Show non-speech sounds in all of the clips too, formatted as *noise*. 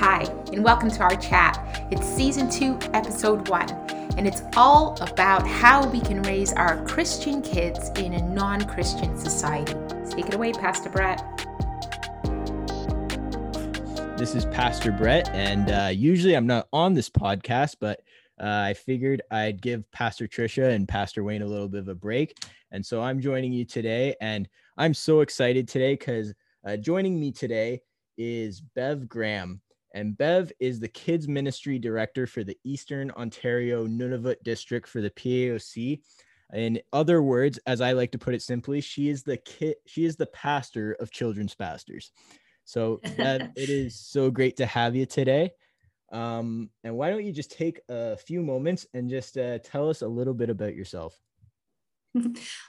Hi, and welcome to our chat. It's season two, episode one, and it's all about how we can raise our Christian kids in a non Christian society. Take it away, Pastor Brett. This is Pastor Brett, and uh, usually I'm not on this podcast, but uh, I figured I'd give Pastor Trisha and Pastor Wayne a little bit of a break. And so I'm joining you today, and I'm so excited today because uh, joining me today is Bev Graham. And Bev is the Kids Ministry Director for the Eastern Ontario Nunavut District for the PAOC. In other words, as I like to put it simply, she is the kid, she is the pastor of children's pastors. So Bev, *laughs* it is so great to have you today. Um, and why don't you just take a few moments and just uh, tell us a little bit about yourself? *laughs*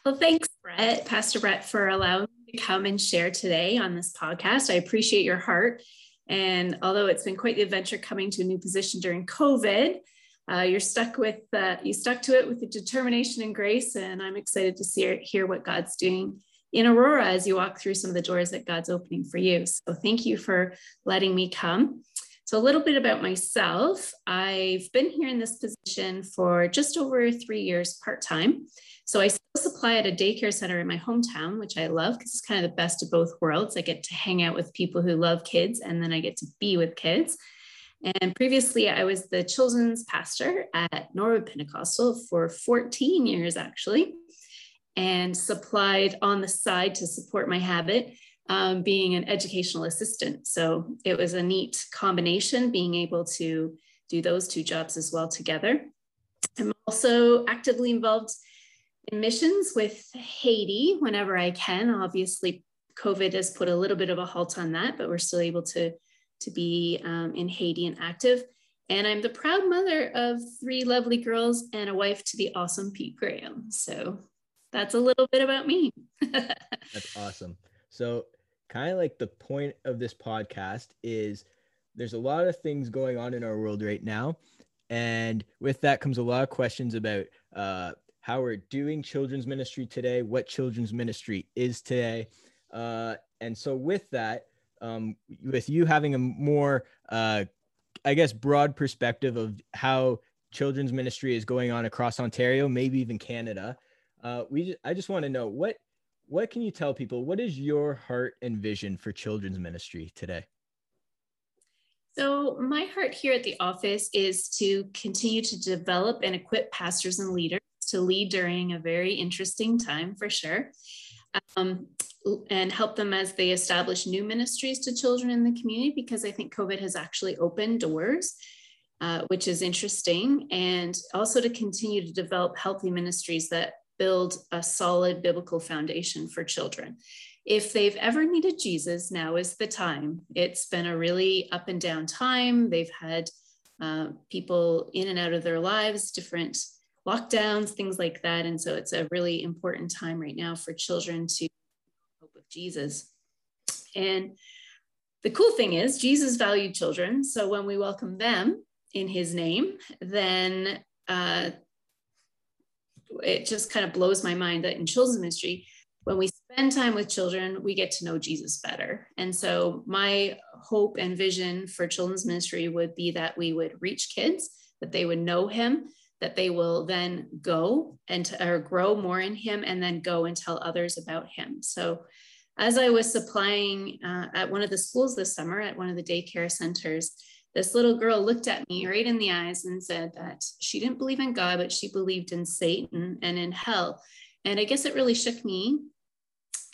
Well, thanks, Brett, Pastor Brett, for allowing me to come and share today on this podcast. I appreciate your heart. And although it's been quite the adventure coming to a new position during COVID, uh, you're stuck with uh, you stuck to it with the determination and grace. And I'm excited to see hear what God's doing in Aurora as you walk through some of the doors that God's opening for you. So thank you for letting me come. So, a little bit about myself. I've been here in this position for just over three years part time. So, I still supply at a daycare center in my hometown, which I love because it's kind of the best of both worlds. I get to hang out with people who love kids, and then I get to be with kids. And previously, I was the children's pastor at Norwood Pentecostal for 14 years, actually, and supplied on the side to support my habit um, being an educational assistant. So it was a neat combination being able to do those two jobs as well together. I'm also actively involved in missions with Haiti whenever I can. Obviously, COVID has put a little bit of a halt on that, but we're still able to, to be um, in Haiti and active. And I'm the proud mother of three lovely girls and a wife to the awesome Pete Graham. So that's a little bit about me. *laughs* that's awesome. So kind of like the point of this podcast is there's a lot of things going on in our world right now. And with that comes a lot of questions about uh, how we're doing children's ministry today, what children's ministry is today. Uh, and so, with that, um, with you having a more, uh, I guess, broad perspective of how children's ministry is going on across Ontario, maybe even Canada, uh, we I just want to know what what can you tell people? What is your heart and vision for children's ministry today? So, my heart here at the office is to continue to develop and equip pastors and leaders to lead during a very interesting time for sure, um, and help them as they establish new ministries to children in the community because I think COVID has actually opened doors. Uh, which is interesting, and also to continue to develop healthy ministries that build a solid biblical foundation for children. If they've ever needed Jesus, now is the time. It's been a really up and down time. They've had uh, people in and out of their lives, different lockdowns, things like that. And so it's a really important time right now for children to hope with Jesus. And the cool thing is, Jesus valued children. So when we welcome them in his name, then uh, it just kind of blows my mind that in children's ministry, when we spend time with children, we get to know Jesus better. And so, my hope and vision for children's ministry would be that we would reach kids, that they would know Him, that they will then go and to, or grow more in Him, and then go and tell others about Him. So, as I was supplying uh, at one of the schools this summer, at one of the daycare centers, this little girl looked at me right in the eyes and said that she didn't believe in God, but she believed in Satan and in hell. And I guess it really shook me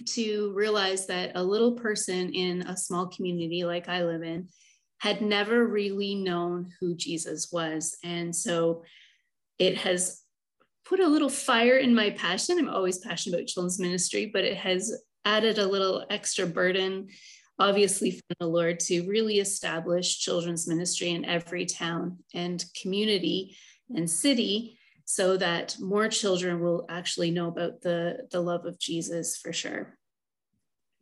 to realize that a little person in a small community like I live in had never really known who Jesus was. And so it has put a little fire in my passion. I'm always passionate about children's ministry, but it has added a little extra burden obviously from the Lord to really establish children's ministry in every town and community and city so that more children will actually know about the the love of Jesus for sure.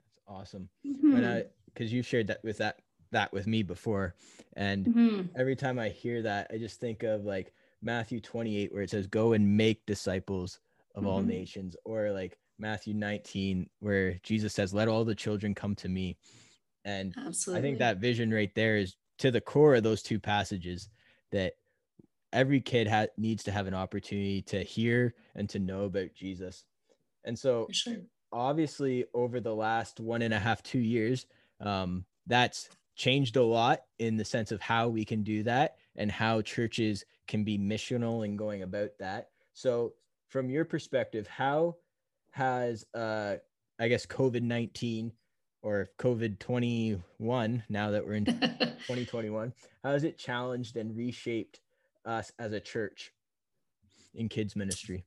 That's awesome. Mm-hmm. because you shared that with that that with me before and mm-hmm. every time I hear that I just think of like Matthew 28 where it says go and make disciples of mm-hmm. all nations or like Matthew 19 where Jesus says let all the children come to me and Absolutely. I think that vision right there is to the core of those two passages that every kid ha- needs to have an opportunity to hear and to know about Jesus. And so, sure. obviously, over the last one and a half, two years, um, that's changed a lot in the sense of how we can do that and how churches can be missional in going about that. So, from your perspective, how has, uh, I guess, COVID 19 or COVID 21, now that we're in *laughs* 2021, how has it challenged and reshaped us as a church in kids ministry?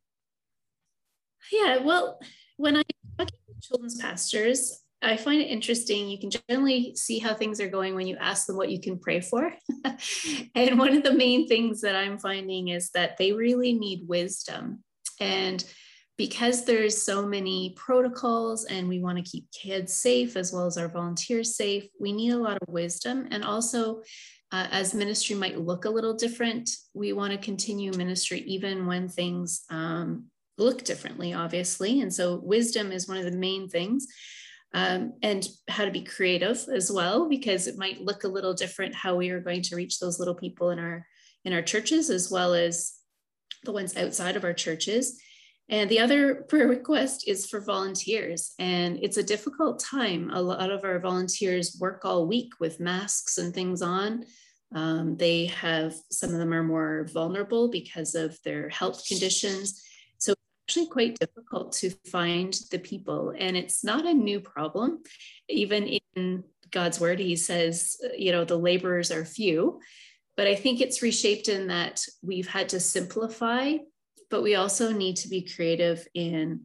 Yeah, well, when I talk to children's pastors, I find it interesting. You can generally see how things are going when you ask them what you can pray for. *laughs* and one of the main things that I'm finding is that they really need wisdom. And because there's so many protocols and we want to keep kids safe as well as our volunteers safe, we need a lot of wisdom. And also, uh, as ministry might look a little different, we want to continue ministry even when things um, look differently, obviously. And so, wisdom is one of the main things. Um, and how to be creative as well, because it might look a little different how we are going to reach those little people in our in our churches as well as the ones outside of our churches. And the other *laughs* prayer request is for volunteers. And it's a difficult time. A lot of our volunteers work all week with masks and things on. Um, they have, some of them are more vulnerable because of their health conditions. So it's actually quite difficult to find the people. And it's not a new problem. Even in God's word, he says, you know, the laborers are few. But I think it's reshaped in that we've had to simplify but we also need to be creative in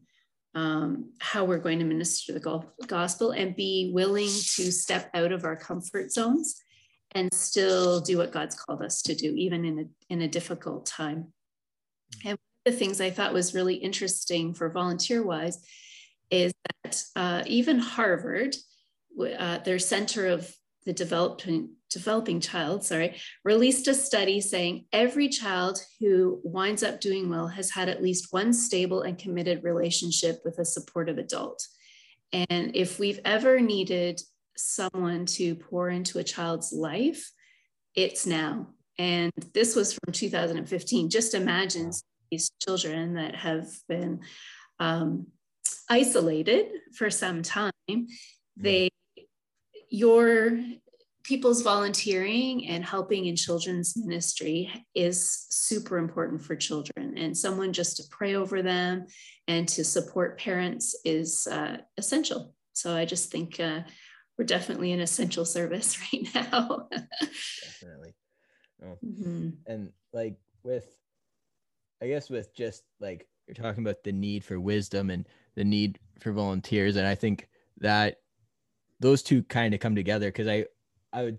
um, how we're going to minister the gospel and be willing to step out of our comfort zones and still do what God's called us to do, even in a, in a difficult time. And the things I thought was really interesting for volunteer wise is that uh, even Harvard, uh, their Center of the Development developing child, sorry, released a study saying every child who winds up doing well has had at least one stable and committed relationship with a supportive adult. And if we've ever needed someone to pour into a child's life, it's now. And this was from 2015. Just imagine these children that have been um, isolated for some time. They, your people's volunteering and helping in children's ministry is super important for children and someone just to pray over them and to support parents is uh, essential so i just think uh, we're definitely an essential service *laughs* right now definitely oh. mm-hmm. and like with i guess with just like you're talking about the need for wisdom and the need for volunteers and i think that those two kind of come together because i I would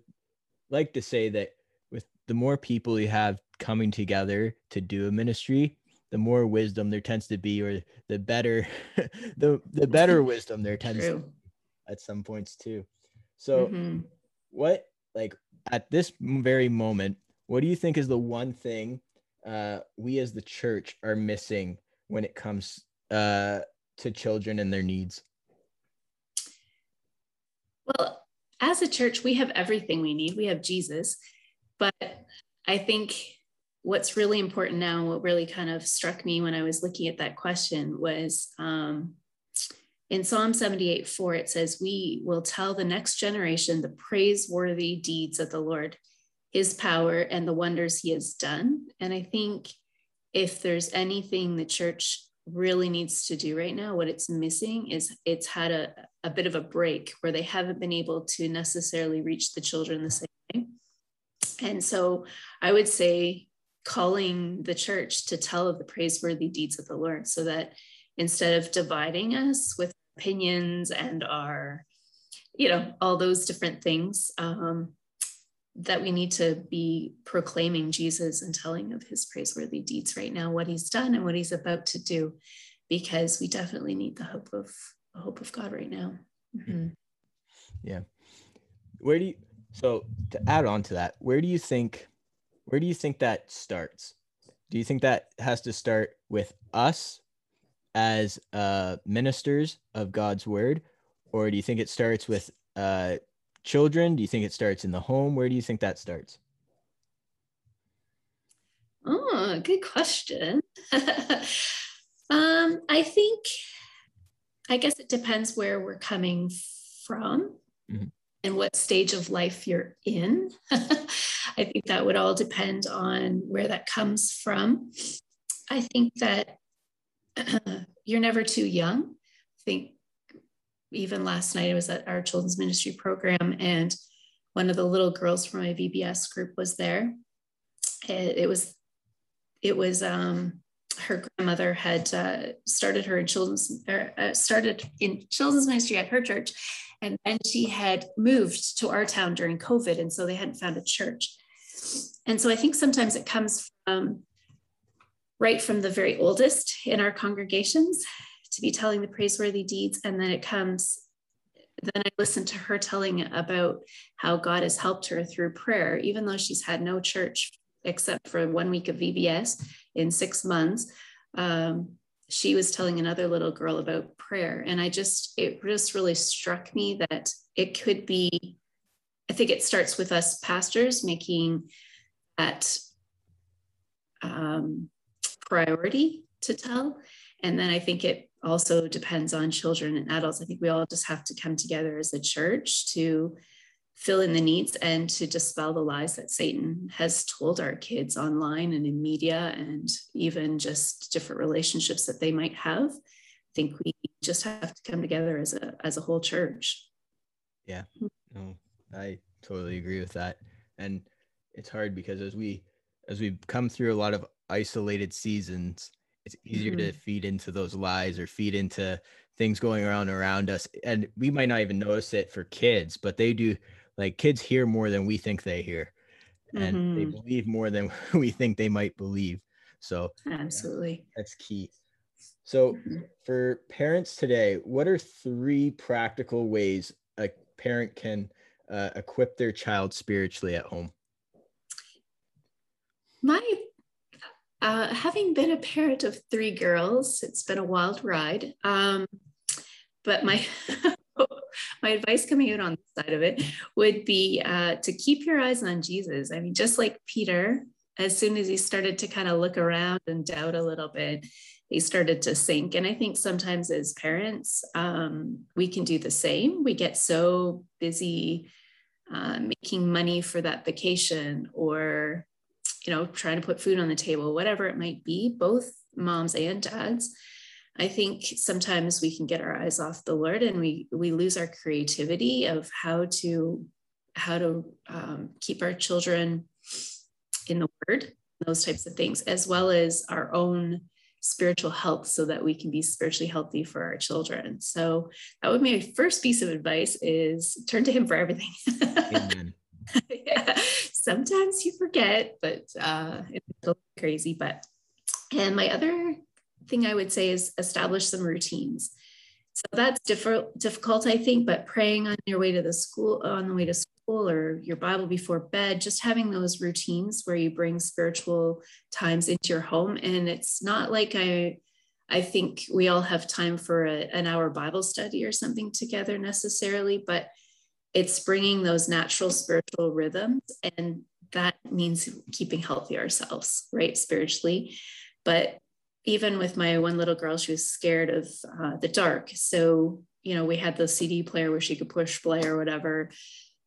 like to say that with the more people you have coming together to do a ministry, the more wisdom there tends to be, or the better, *laughs* the the better *laughs* wisdom there tends True. to be at some points too. So, mm-hmm. what like at this very moment, what do you think is the one thing uh, we as the church are missing when it comes uh, to children and their needs? Well, as a church, we have everything we need. We have Jesus. But I think what's really important now, what really kind of struck me when I was looking at that question was um, in Psalm 78 4, it says, We will tell the next generation the praiseworthy deeds of the Lord, his power, and the wonders he has done. And I think if there's anything the church really needs to do right now, what it's missing is it's had a, a bit of a break where they haven't been able to necessarily reach the children the same way. And so I would say calling the church to tell of the praiseworthy deeds of the Lord so that instead of dividing us with opinions and our, you know, all those different things, um, that we need to be proclaiming Jesus and telling of his praiseworthy deeds right now, what he's done and what he's about to do, because we definitely need the hope of the hope of God right now. Mm-hmm. Yeah. Where do you so to add on to that, where do you think where do you think that starts? Do you think that has to start with us as uh ministers of God's word? Or do you think it starts with uh children? Do you think it starts in the home? Where do you think that starts? Oh, good question. *laughs* um, I think, I guess it depends where we're coming from mm-hmm. and what stage of life you're in. *laughs* I think that would all depend on where that comes from. I think that *clears throat* you're never too young. I think even last night I was at our children's ministry program and one of the little girls from my VBS group was there. It, it was it was um, her grandmother had uh, started her in children's uh, started in children's ministry at her church and then she had moved to our town during covid and so they hadn't found a church and so i think sometimes it comes from right from the very oldest in our congregations to be telling the praiseworthy deeds and then it comes then I listened to her telling about how God has helped her through prayer, even though she's had no church except for one week of VBS in six months. Um, she was telling another little girl about prayer. And I just, it just really struck me that it could be, I think it starts with us pastors making that um, priority to tell. And then I think it also depends on children and adults. I think we all just have to come together as a church to fill in the needs and to dispel the lies that Satan has told our kids online and in media and even just different relationships that they might have. I think we just have to come together as a as a whole church. Yeah. No, I totally agree with that. And it's hard because as we as we come through a lot of isolated seasons, it's easier mm-hmm. to feed into those lies or feed into things going around around us and we might not even notice it for kids but they do like kids hear more than we think they hear and mm-hmm. they believe more than *laughs* we think they might believe so absolutely yeah, that's key so mm-hmm. for parents today what are three practical ways a parent can uh, equip their child spiritually at home my uh, having been a parent of three girls it's been a wild ride um, but my *laughs* my advice coming out on the side of it would be uh, to keep your eyes on Jesus. I mean, just like Peter, as soon as he started to kind of look around and doubt a little bit, he started to sink. And I think sometimes as parents, um, we can do the same. We get so busy uh, making money for that vacation or, you know, trying to put food on the table, whatever it might be, both moms and dads I think sometimes we can get our eyes off the Lord and we we lose our creativity of how to how to um, keep our children in the Word, those types of things, as well as our own spiritual health, so that we can be spiritually healthy for our children. So that would be my first piece of advice: is turn to Him for everything. *laughs* yeah. Sometimes you forget, but uh, it's crazy. But and my other thing I would say is establish some routines. So that's diff- difficult, I think, but praying on your way to the school, on the way to school, or your Bible before bed, just having those routines where you bring spiritual times into your home. And it's not like I, I think we all have time for a, an hour Bible study or something together necessarily, but it's bringing those natural spiritual rhythms. And that means keeping healthy ourselves, right, spiritually. But even with my one little girl, she was scared of uh, the dark. So, you know, we had the CD player where she could push play or whatever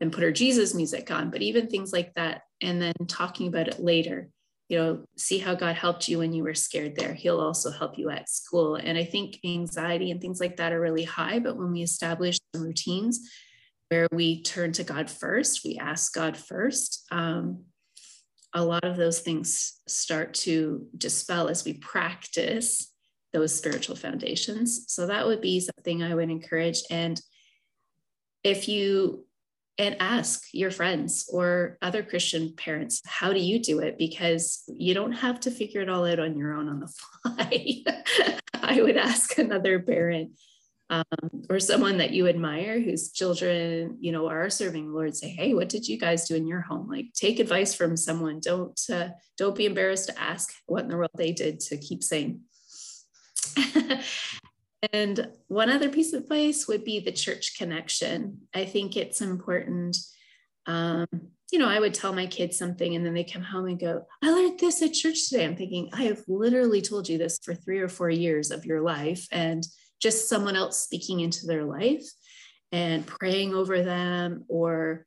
and put her Jesus music on, but even things like that. And then talking about it later, you know, see how God helped you when you were scared there. He'll also help you at school. And I think anxiety and things like that are really high. But when we establish some routines where we turn to God first, we ask God first, um, a lot of those things start to dispel as we practice those spiritual foundations. So that would be something I would encourage. And if you and ask your friends or other Christian parents, how do you do it? Because you don't have to figure it all out on your own on the *laughs* fly. I would ask another parent um, or someone that you admire whose children you know are serving the lord say hey what did you guys do in your home like take advice from someone don't uh, don't be embarrassed to ask what in the world they did to keep sane *laughs* And one other piece of advice would be the church connection. I think it's important. Um, you know, I would tell my kids something and then they come home and go, I learned this at church today. I'm thinking, I have literally told you this for three or four years of your life, and just someone else speaking into their life and praying over them or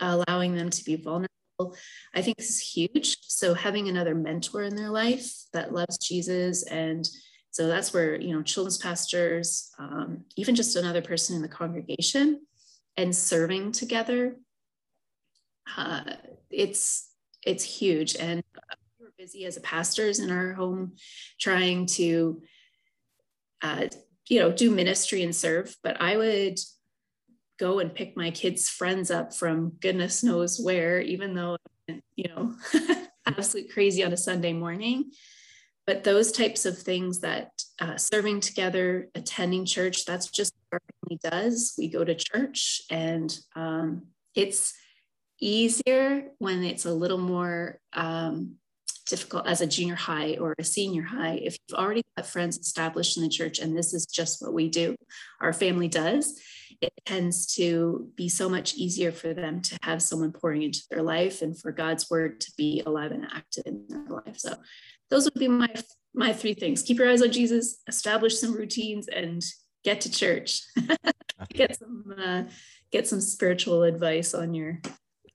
allowing them to be vulnerable. I think this is huge. So having another mentor in their life that loves Jesus and so that's where, you know, children's pastors, um, even just another person in the congregation and serving together, uh, it's, it's huge. And we're busy as a pastors in our home trying to, uh, you know, do ministry and serve, but I would go and pick my kids' friends up from goodness knows where, even though, you know, *laughs* absolute crazy on a Sunday morning. But those types of things that uh, serving together attending church that's just what our family does. We go to church and um, it's easier when it's a little more um, difficult as a junior high or a senior high if you've already got friends established in the church and this is just what we do our family does it tends to be so much easier for them to have someone pouring into their life and for god's word to be alive and active in their life. So those would be my my three things. Keep your eyes on jesus establish some routines and get to church. *laughs* Get some uh, get some spiritual advice on your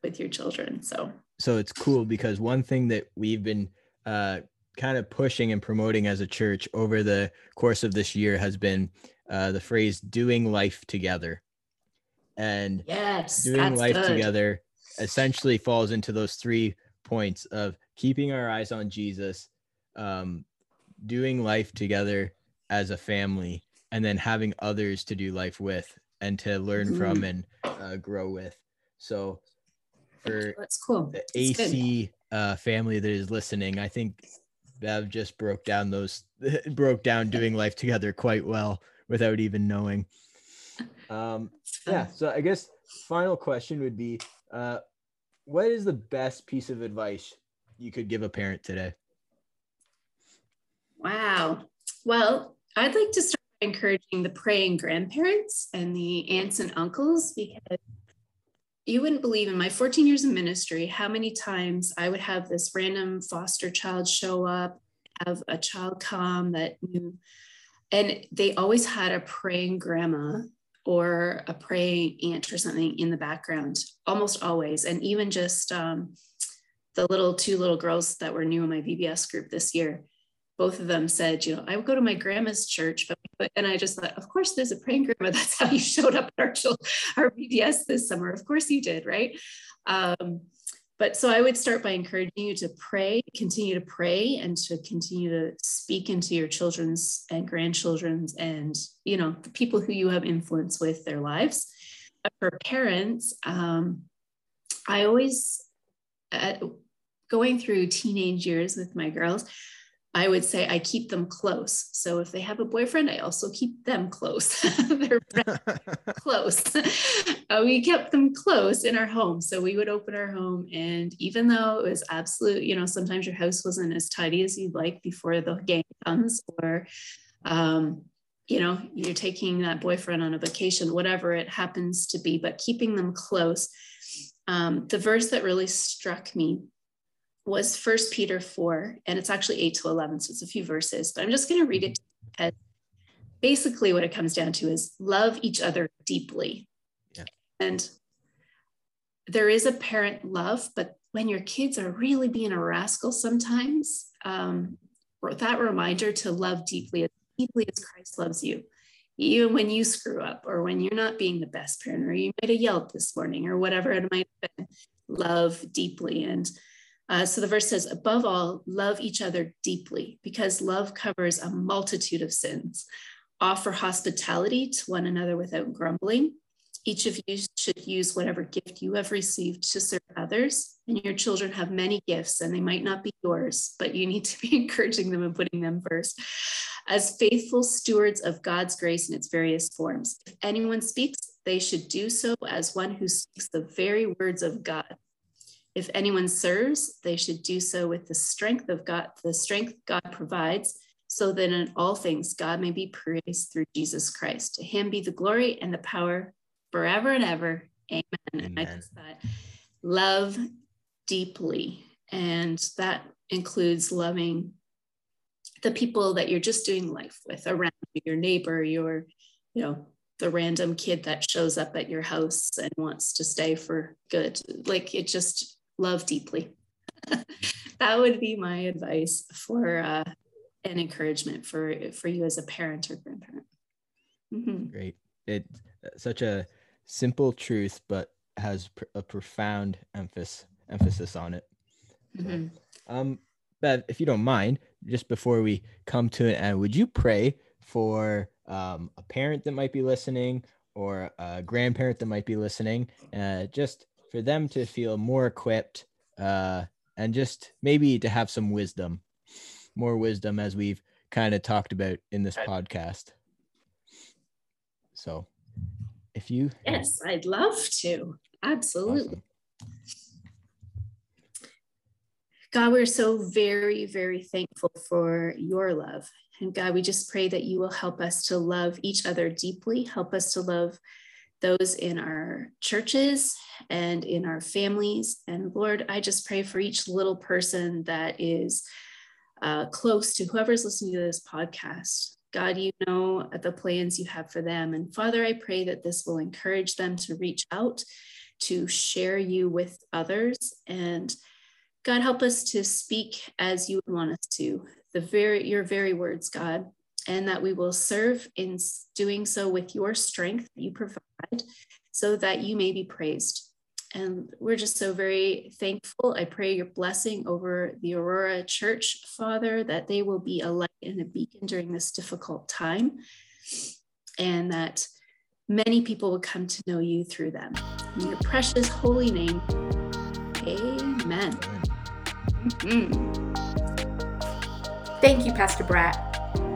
with your children. So so it's cool because one thing that we've been uh, kind of pushing and promoting as a church over the course of this year has been uh, the phrase doing life together and yes doing life good. together essentially falls into those three points of keeping our eyes on jesus um, doing life together as a family and then having others to do life with and to learn mm-hmm. from and uh, grow with so for that's cool. the ac uh, family that is listening. I think bev just broke down those *laughs* broke down doing life together quite well without even knowing. Um yeah so i guess final question would be uh what is the best piece of advice you could give a parent today? Wow. Well, I'd like to start by encouraging the praying grandparents and the aunts and uncles because you wouldn't believe in my 14 years of ministry how many times I would have this random foster child show up, have a child come that knew, and they always had a praying grandma or a praying aunt or something in the background, almost always. And even just um, the little two little girls that were new in my VBS group this year, both of them said, you know, I would go to my grandma's church, but, but and I just thought, of course, there's a praying grandma. *laughs* That's how you showed up at our our VBS this summer. Of course, you did, right? Um, but so I would start by encouraging you to pray, continue to pray, and to continue to speak into your children's and grandchildren's and you know the people who you have influence with their lives. But for parents, um, I always, uh, going through teenage years with my girls, I would say I keep them close. So if they have a boyfriend, I also keep them close. *laughs* They're *laughs* close. Uh, we kept them close in our home. So we would open our home. And even though it was absolute, you know, sometimes your house wasn't as tidy as you'd like before the gang comes, or, um, you know, you're taking that boyfriend on a vacation, whatever it happens to be, but keeping them close. Um, the verse that really struck me was First Peter 4, and it's actually 8 to 11, so it's a few verses, but I'm just going to read it because basically what it comes down to is love each other deeply. Yeah. And there is a parent love, but when your kids are really being a rascal sometimes, um, that reminder to love deeply, as deeply as Christ loves you, even when you screw up or when you're not being the best parent, or you might have yelled this morning or whatever it might have been, love deeply. And uh, so the verse says, above all, love each other deeply because love covers a multitude of sins. Offer hospitality to one another without grumbling. Each of you should use whatever gift you have received to serve others. And your children have many gifts, and they might not be yours, but you need to be *laughs* encouraging them and putting them first. As faithful stewards of God's grace in its various forms, if anyone speaks, they should do so as one who speaks the very words of God if anyone serves, they should do so with the strength of God, the strength God provides, so that in all things God may be praised through Jesus Christ. To him be the glory and the power forever and ever. Amen. Amen. And I just thought, love deeply. And that includes loving the people that you're just doing life with around you, your neighbor, your, you know, the random kid that shows up at your house and wants to stay for good. Like it just love deeply. *laughs* that would be my advice for uh, an encouragement for for you as a parent or grandparent. Mm-hmm. Great. It such a simple truth, but has pr- a profound emphasis emphasis on it. Mm-hmm. um, Bev, if you don't mind, just before we come to an end, would you pray for um, a parent that might be listening or a grandparent that might be listening, uh, just for them to feel more equipped uh, and just maybe to have some wisdom, more wisdom as we've kind of talked about in this podcast. So, if you. Yes, I'd love to. Absolutely. Awesome. God, we're so very, very thankful for your love. And God, we just pray that you will help us to love each other deeply, help us to love those in our churches and in our families. And Lord, I just pray for each little person that is uh, close to whoever's listening to this podcast. God, you know the plans you have for them. And Father, I pray that this will encourage them to reach out, to share you with others, and God, help us to speak as you would want us to, the very your very words, God, and that we will serve in doing so with your strength that you provide, so that you may be praised. And we're just so very thankful. I pray your blessing over the Aurora Church, Father, that they will be a light and a beacon during this difficult time, and that many people will come to know you through them. In your precious holy name, amen. Mm-hmm. Thank you, Pastor Brett.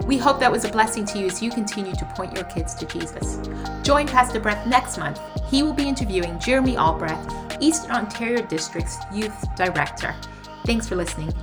We hope that was a blessing to you as you continue to point your kids to Jesus. Join Pastor Brett next month. He will be interviewing Jeremy Albrecht, Eastern Ontario District's Youth Director. Thanks for listening.